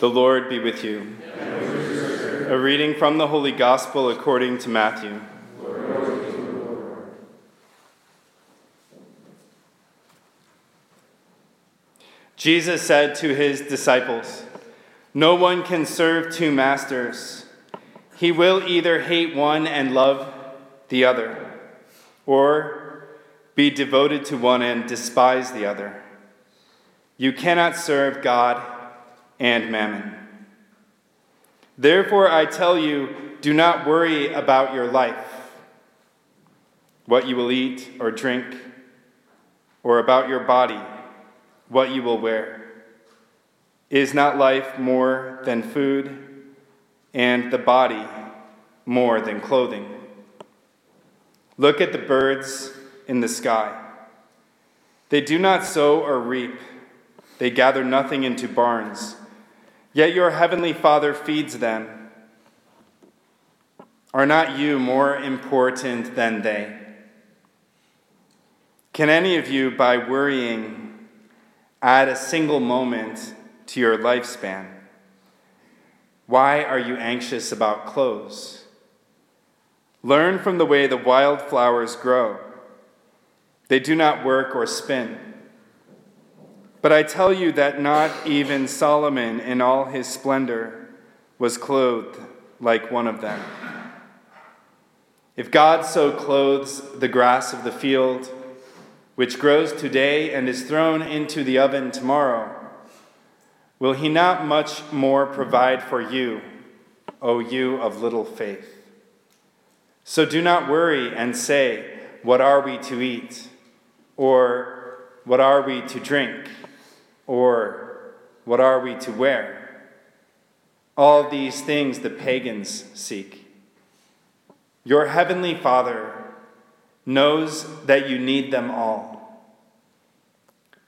The Lord be with you. A reading from the Holy Gospel according to Matthew. Jesus said to his disciples, No one can serve two masters. He will either hate one and love the other, or be devoted to one and despise the other. You cannot serve God and mammon. Therefore, I tell you, do not worry about your life, what you will eat or drink, or about your body, what you will wear. Is not life more than food, and the body more than clothing? Look at the birds in the sky. They do not sow or reap, they gather nothing into barns Yet your heavenly Father feeds them. Are not you more important than they? Can any of you, by worrying, add a single moment to your lifespan? Why are you anxious about clothes? Learn from the way the wildflowers grow. They do not work or spin. But I tell you that not even Solomon in all his splendor was clothed like one of them. If God so clothes the grass of the field, which grows today and is thrown into the oven tomorrow, will he not much more provide for you, O you of little faith? So do not worry and say, What are we to eat? Or what are we to drink? Or what are we to wear? All these things the pagans seek. Your heavenly Father knows that you need them all.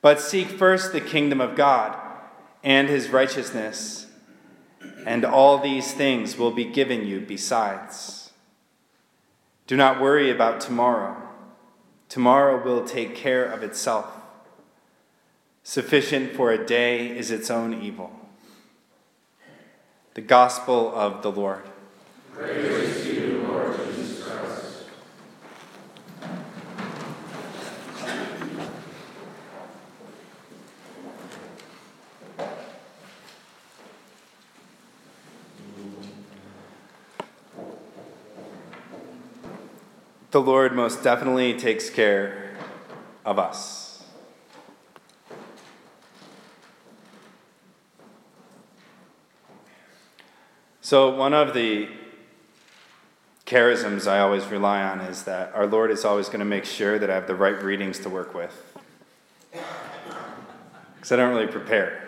But seek first the kingdom of God and his righteousness, and all these things will be given you besides. Do not worry about tomorrow. Tomorrow will take care of itself. Sufficient for a day is its own evil. The Gospel of the Lord. Praise you, Lord Jesus Christ. The Lord most definitely takes care of us. So, one of the charisms I always rely on is that our Lord is always going to make sure that I have the right readings to work with. Because I don't really prepare.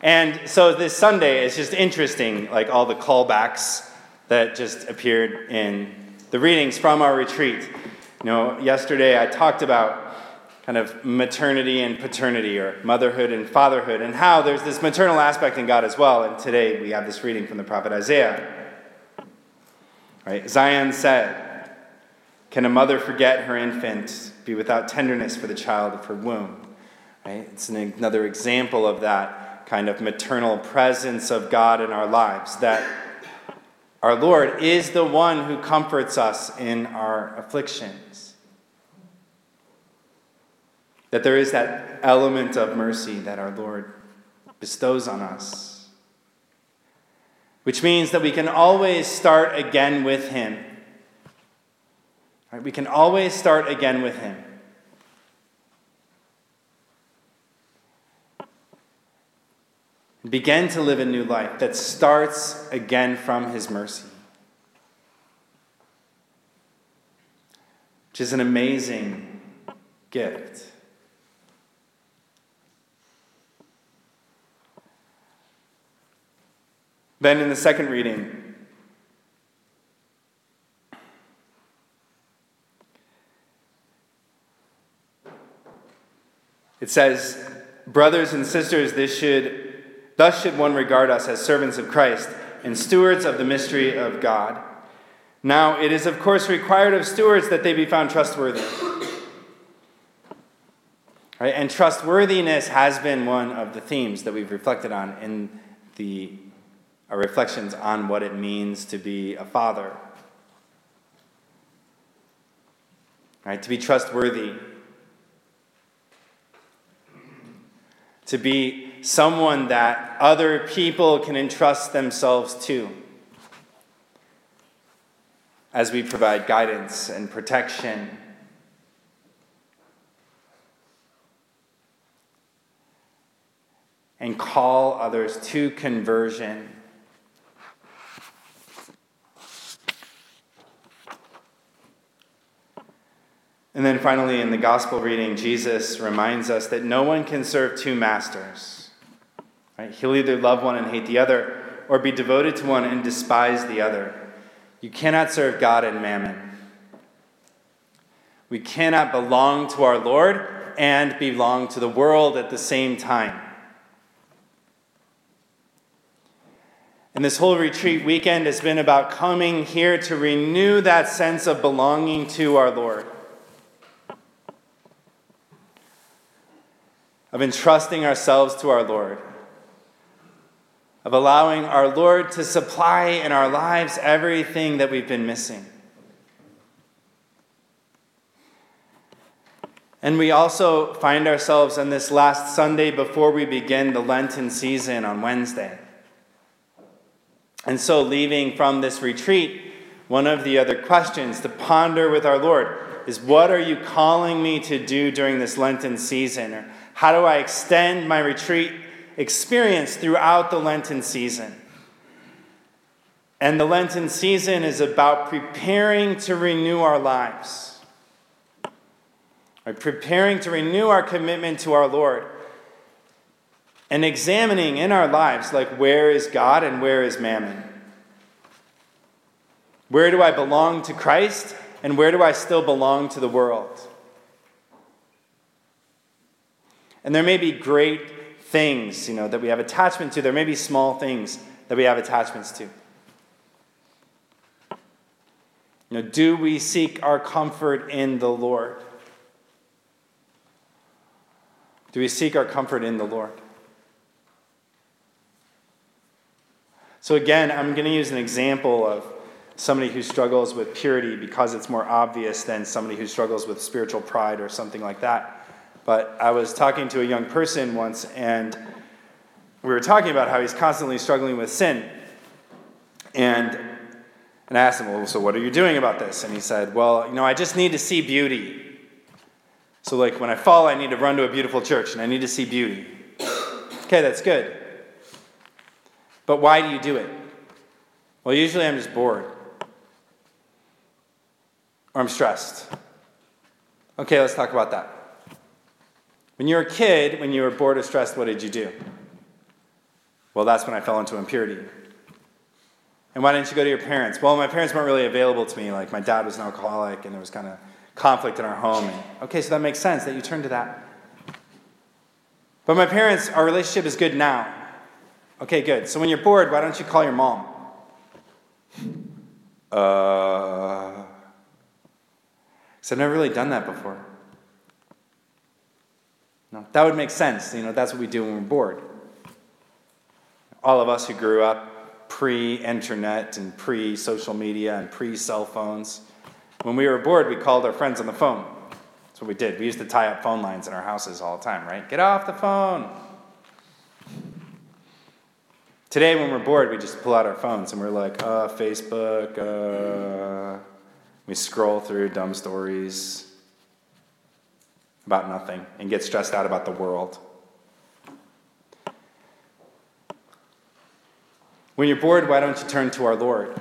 And so this Sunday is just interesting, like all the callbacks that just appeared in the readings from our retreat. You know, yesterday I talked about kind of maternity and paternity or motherhood and fatherhood and how there's this maternal aspect in God as well. And today we have this reading from the prophet Isaiah. Right? Zion said, Can a mother forget her infant, be without tenderness for the child of her womb? Right? It's an, another example of that kind of maternal presence of God in our lives, that our Lord is the one who comforts us in our afflictions. That there is that element of mercy that our Lord bestows on us. Which means that we can always start again with Him. Right? We can always start again with Him. begin to live a new life that starts again from His mercy. Which is an amazing gift. Then in the second reading, it says, Brothers and sisters, this should, thus should one regard us as servants of Christ and stewards of the mystery of God. Now, it is of course required of stewards that they be found trustworthy. Right? And trustworthiness has been one of the themes that we've reflected on in the reflections on what it means to be a father. Right? To be trustworthy. To be someone that other people can entrust themselves to as we provide guidance and protection. And call others to conversion. And then finally, in the gospel reading, Jesus reminds us that no one can serve two masters. Right? He'll either love one and hate the other, or be devoted to one and despise the other. You cannot serve God and mammon. We cannot belong to our Lord and belong to the world at the same time. And this whole retreat weekend has been about coming here to renew that sense of belonging to our Lord. Of entrusting ourselves to our Lord, of allowing our Lord to supply in our lives everything that we've been missing. And we also find ourselves on this last Sunday before we begin the Lenten season on Wednesday. And so, leaving from this retreat, one of the other questions to ponder with our Lord is what are you calling me to do during this Lenten season? Or how do I extend my retreat experience throughout the Lenten season? And the Lenten season is about preparing to renew our lives, right? preparing to renew our commitment to our Lord, and examining in our lives, like, where is God and where is mammon? Where do I belong to Christ and where do I still belong to the world? And there may be great things, you know, that we have attachment to. There may be small things that we have attachments to. You know, do we seek our comfort in the Lord? Do we seek our comfort in the Lord? So, again, I'm going to use an example of somebody who struggles with purity because it's more obvious than somebody who struggles with spiritual pride or something like that. But I was talking to a young person once, and we were talking about how he's constantly struggling with sin. And, and I asked him, Well, so what are you doing about this? And he said, Well, you know, I just need to see beauty. So, like, when I fall, I need to run to a beautiful church and I need to see beauty. okay, that's good. But why do you do it? Well, usually I'm just bored or I'm stressed. Okay, let's talk about that. When you were a kid, when you were bored or stressed, what did you do? Well, that's when I fell into impurity. And why didn't you go to your parents? Well, my parents weren't really available to me. Like, my dad was an alcoholic, and there was kind of conflict in our home. And, okay, so that makes sense that you turn to that. But my parents, our relationship is good now. Okay, good. So when you're bored, why don't you call your mom? Uh, I've never really done that before. That would make sense. You know, that's what we do when we're bored. All of us who grew up pre internet and pre social media and pre cell phones, when we were bored, we called our friends on the phone. That's what we did. We used to tie up phone lines in our houses all the time, right? Get off the phone. Today, when we're bored, we just pull out our phones and we're like, uh, Facebook, uh, we scroll through dumb stories about nothing and get stressed out about the world. When you're bored, why don't you turn to our Lord?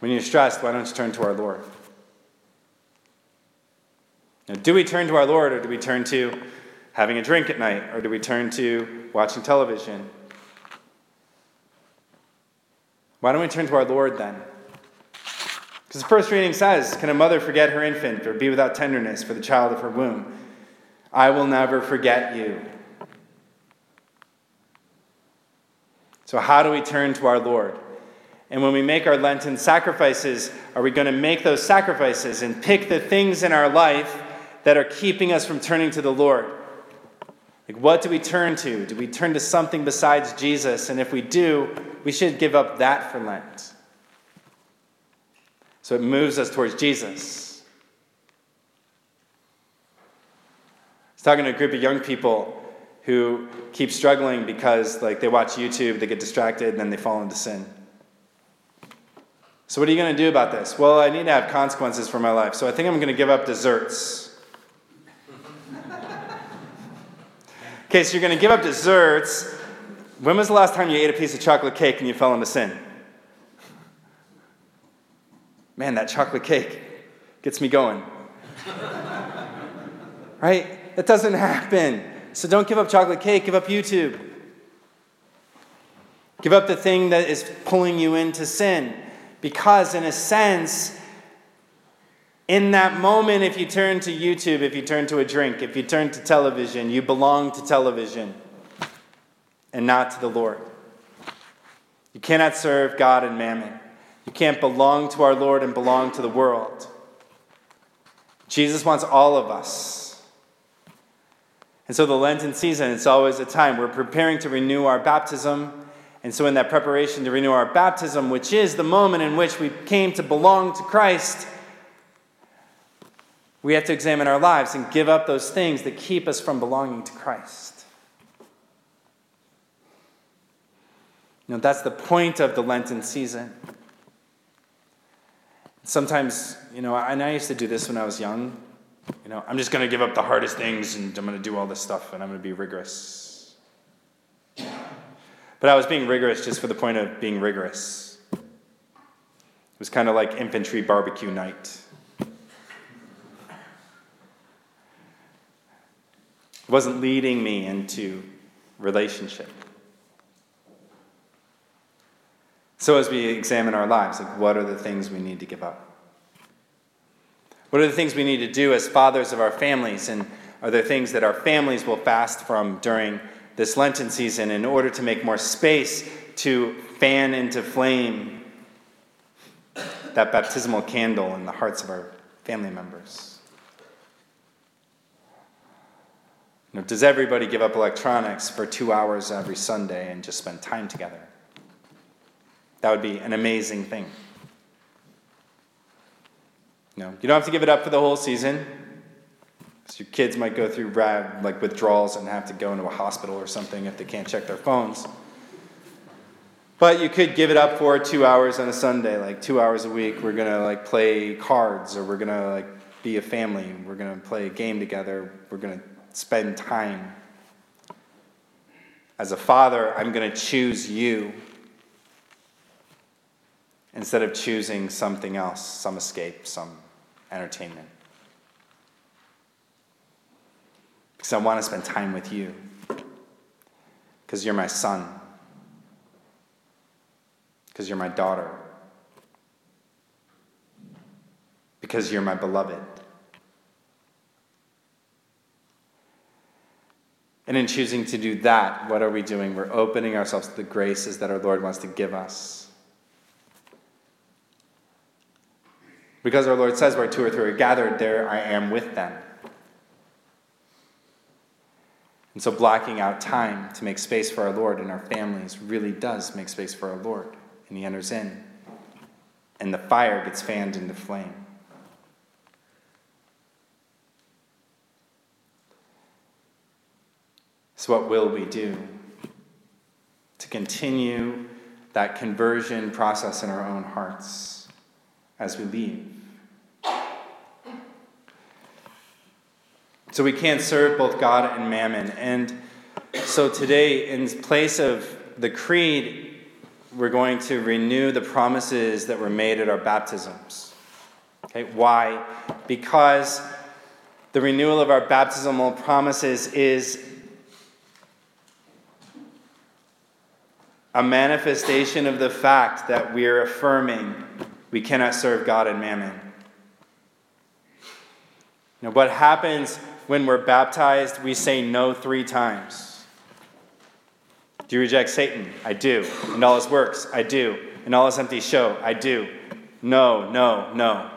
When you're stressed, why don't you turn to our Lord? Now, do we turn to our Lord or do we turn to having a drink at night or do we turn to watching television? Why don't we turn to our Lord then? Because the first reading says, Can a mother forget her infant or be without tenderness for the child of her womb? I will never forget you. So, how do we turn to our Lord? And when we make our Lenten sacrifices, are we going to make those sacrifices and pick the things in our life that are keeping us from turning to the Lord? Like, what do we turn to? Do we turn to something besides Jesus? And if we do, we should give up that for Lent. So it moves us towards Jesus. I was talking to a group of young people who keep struggling because like they watch YouTube, they get distracted, and then they fall into sin. So what are you going to do about this? Well, I need to have consequences for my life. So I think I'm going to give up desserts. okay, so you're going to give up desserts. When was the last time you ate a piece of chocolate cake and you fell into sin? Man, that chocolate cake gets me going. right? That doesn't happen. So don't give up chocolate cake, give up YouTube. Give up the thing that is pulling you into sin. Because, in a sense, in that moment, if you turn to YouTube, if you turn to a drink, if you turn to television, you belong to television and not to the Lord. You cannot serve God and mammon. You can't belong to our Lord and belong to the world. Jesus wants all of us. And so, the Lenten season, it's always a time we're preparing to renew our baptism and so, in that preparation to renew our baptism, which is the moment in which we came to belong to Christ, we have to examine our lives and give up those things that keep us from belonging to Christ. You know, that's the point of the Lenten season. Sometimes, you know, and I used to do this when I was young. You know, I'm just going to give up the hardest things and I'm going to do all this stuff and I'm going to be rigorous. But I was being rigorous just for the point of being rigorous. It was kind of like infantry barbecue night. It wasn't leading me into relationship. So, as we examine our lives, like what are the things we need to give up? What are the things we need to do as fathers of our families? And are there things that our families will fast from during this Lenten season in order to make more space to fan into flame that baptismal candle in the hearts of our family members. You does everybody give up electronics for two hours every Sunday and just spend time together? That would be an amazing thing. Know, you don't have to give it up for the whole season. So your kids might go through like withdrawals and have to go into a hospital or something if they can't check their phones. But you could give it up for two hours on a Sunday, like two hours a week. We're gonna like play cards, or we're gonna like be a family. We're gonna play a game together. We're gonna spend time. As a father, I'm gonna choose you instead of choosing something else, some escape, some entertainment. because I want to spend time with you. Because you're my son. Because you're my daughter. Because you're my beloved. And in choosing to do that, what are we doing? We're opening ourselves to the graces that our Lord wants to give us. Because our Lord says, where two or three are gathered, there I am with them. And so, blocking out time to make space for our Lord and our families really does make space for our Lord. And He enters in, and the fire gets fanned into flame. So, what will we do to continue that conversion process in our own hearts as we leave? So we can't serve both God and mammon. And so today, in place of the creed, we're going to renew the promises that were made at our baptisms. Okay, why? Because the renewal of our baptismal promises is a manifestation of the fact that we're affirming we cannot serve God and mammon. Now, what happens when we're baptized, we say no three times. Do you reject Satan? I do. And all his works? I do. And all his empty show. I do. No, no, no.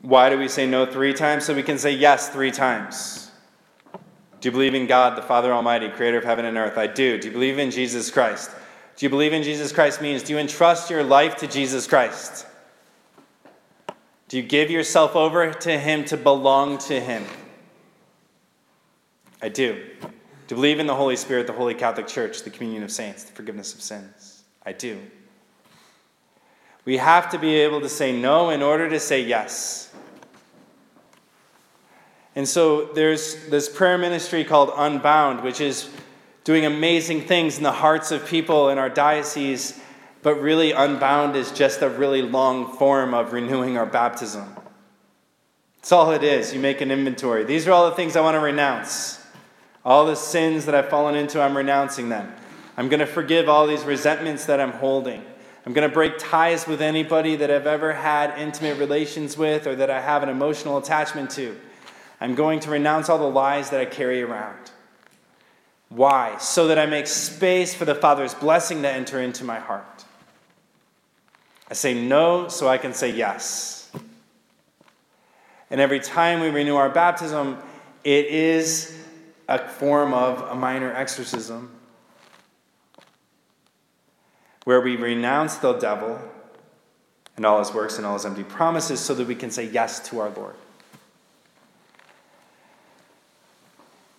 Why do we say no three times? So we can say yes three times. Do you believe in God, the Father Almighty, creator of heaven and earth? I do. Do you believe in Jesus Christ? Do you believe in Jesus Christ means do you entrust your life to Jesus Christ? Do you give yourself over to Him to belong to Him? I do. Do you believe in the Holy Spirit, the Holy Catholic Church, the communion of saints, the forgiveness of sins? I do. We have to be able to say no in order to say yes. And so there's this prayer ministry called Unbound, which is doing amazing things in the hearts of people in our diocese, but really, Unbound is just a really long form of renewing our baptism. That's all it is. You make an inventory. These are all the things I want to renounce. All the sins that I've fallen into, I'm renouncing them. I'm going to forgive all these resentments that I'm holding. I'm going to break ties with anybody that I've ever had intimate relations with or that I have an emotional attachment to. I'm going to renounce all the lies that I carry around. Why? So that I make space for the Father's blessing to enter into my heart. I say no so I can say yes. And every time we renew our baptism, it is a form of a minor exorcism where we renounce the devil and all his works and all his empty promises so that we can say yes to our Lord.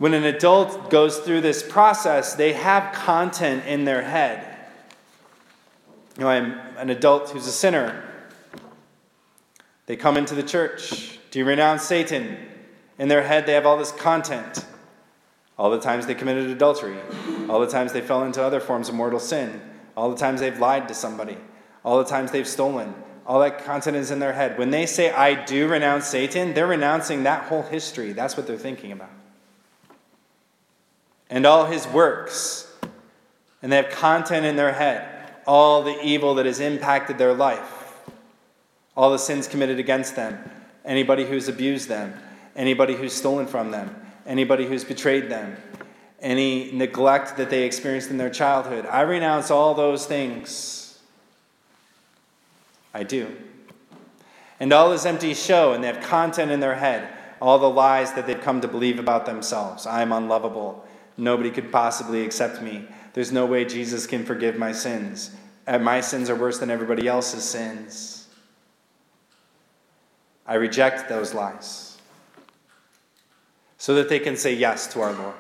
When an adult goes through this process, they have content in their head. You know, I'm an adult who's a sinner. They come into the church. Do you renounce Satan? In their head, they have all this content. All the times they committed adultery, all the times they fell into other forms of mortal sin, all the times they've lied to somebody, all the times they've stolen, all that content is in their head. When they say, I do renounce Satan, they're renouncing that whole history. That's what they're thinking about. And all his works. And they have content in their head. All the evil that has impacted their life. All the sins committed against them. Anybody who's abused them. Anybody who's stolen from them anybody who's betrayed them, any neglect that they experienced in their childhood. I renounce all those things. I do. And all is empty show, and they have content in their head, all the lies that they've come to believe about themselves. I am unlovable. Nobody could possibly accept me. There's no way Jesus can forgive my sins. And my sins are worse than everybody else's sins. I reject those lies so that they can say yes to our Lord.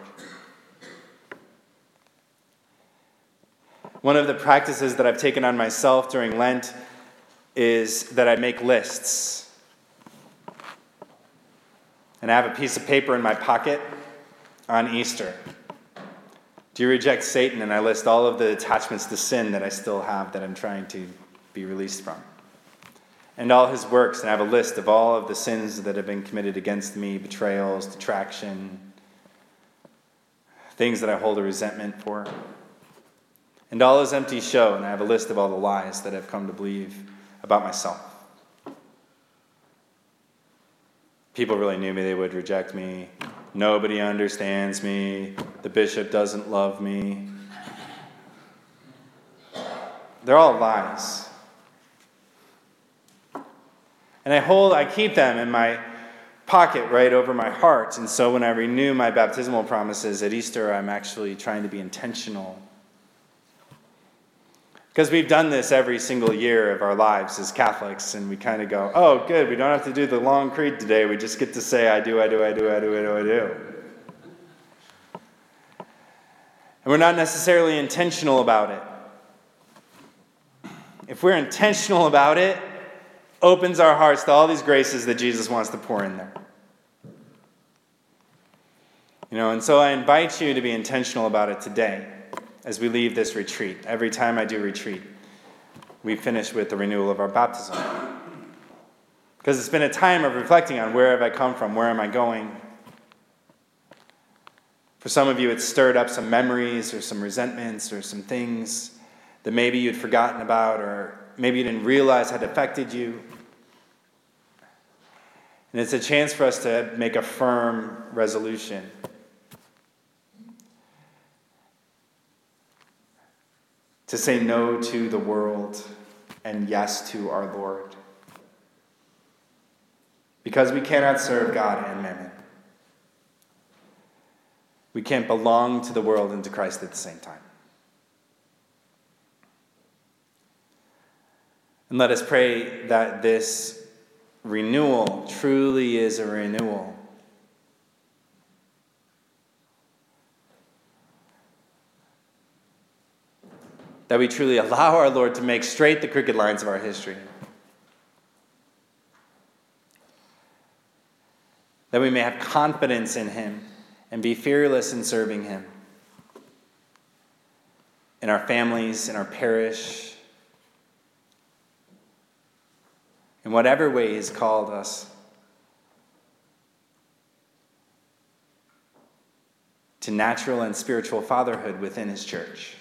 One of the practices that I've taken on myself during Lent is that I make lists. And I have a piece of paper in my pocket on Easter. Do you reject Satan? And I list all of the attachments to sin that I still have that I'm trying to be released from and all his works, and I have a list of all of the sins that have been committed against me betrayals, detraction, things that I hold a resentment for. And all his empty show, and I have a list of all the lies that I've come to believe about myself. People really knew me, they would reject me. Nobody understands me. The bishop doesn't love me. They're all lies. And I hold, I keep them in my pocket right over my heart. And so when I renew my baptismal promises at Easter, I'm actually trying to be intentional. Because we've done this every single year of our lives as Catholics, and we kind of go, oh, good, we don't have to do the long creed today. We just get to say, I do, I do, I do, I do, I do, I do. And we're not necessarily intentional about it. If we're intentional about it, opens our hearts to all these graces that Jesus wants to pour in there. You know, and so I invite you to be intentional about it today as we leave this retreat. Every time I do retreat, we finish with the renewal of our baptism. Because it's been a time of reflecting on where have I come from, where am I going. For some of you, it's stirred up some memories or some resentments or some things that maybe you'd forgotten about or maybe you didn't realize had affected you. And it's a chance for us to make a firm resolution. To say no to the world and yes to our Lord. Because we cannot serve God and mammon. We can't belong to the world and to Christ at the same time. And let us pray that this renewal truly is a renewal. That we truly allow our Lord to make straight the crooked lines of our history. That we may have confidence in Him and be fearless in serving Him in our families, in our parish, in whatever way He's called us to natural and spiritual fatherhood within His church.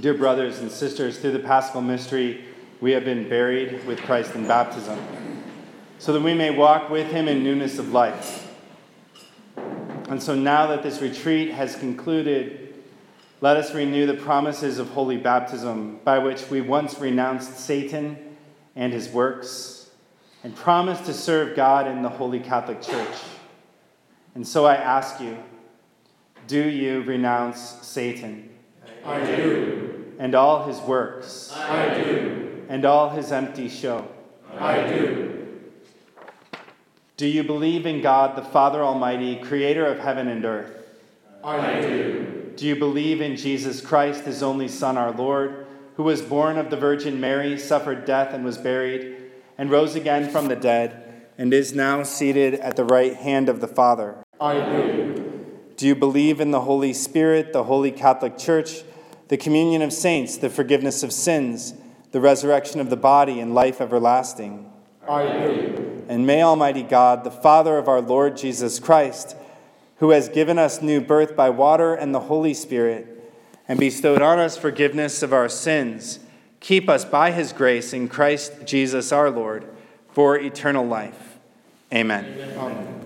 Dear brothers and sisters, through the Paschal mystery, we have been buried with Christ in baptism, so that we may walk with him in newness of life. And so now that this retreat has concluded, let us renew the promises of holy baptism, by which we once renounced Satan and his works, and promised to serve God in the Holy Catholic Church. And so I ask you, do you renounce Satan? I do and all his works. I do. And all his empty show. I do. Do you believe in God, the Father Almighty, creator of heaven and earth? I do. Do you believe in Jesus Christ, his only Son, our Lord, who was born of the Virgin Mary, suffered death, and was buried, and rose again from the dead, and is now seated at the right hand of the Father? I do. Do you believe in the Holy Spirit, the Holy Catholic Church? The communion of saints, the forgiveness of sins, the resurrection of the body, and life everlasting. Do. And may Almighty God, the Father of our Lord Jesus Christ, who has given us new birth by water and the Holy Spirit, and bestowed on us forgiveness of our sins, keep us by his grace in Christ Jesus our Lord for eternal life. Amen. Amen.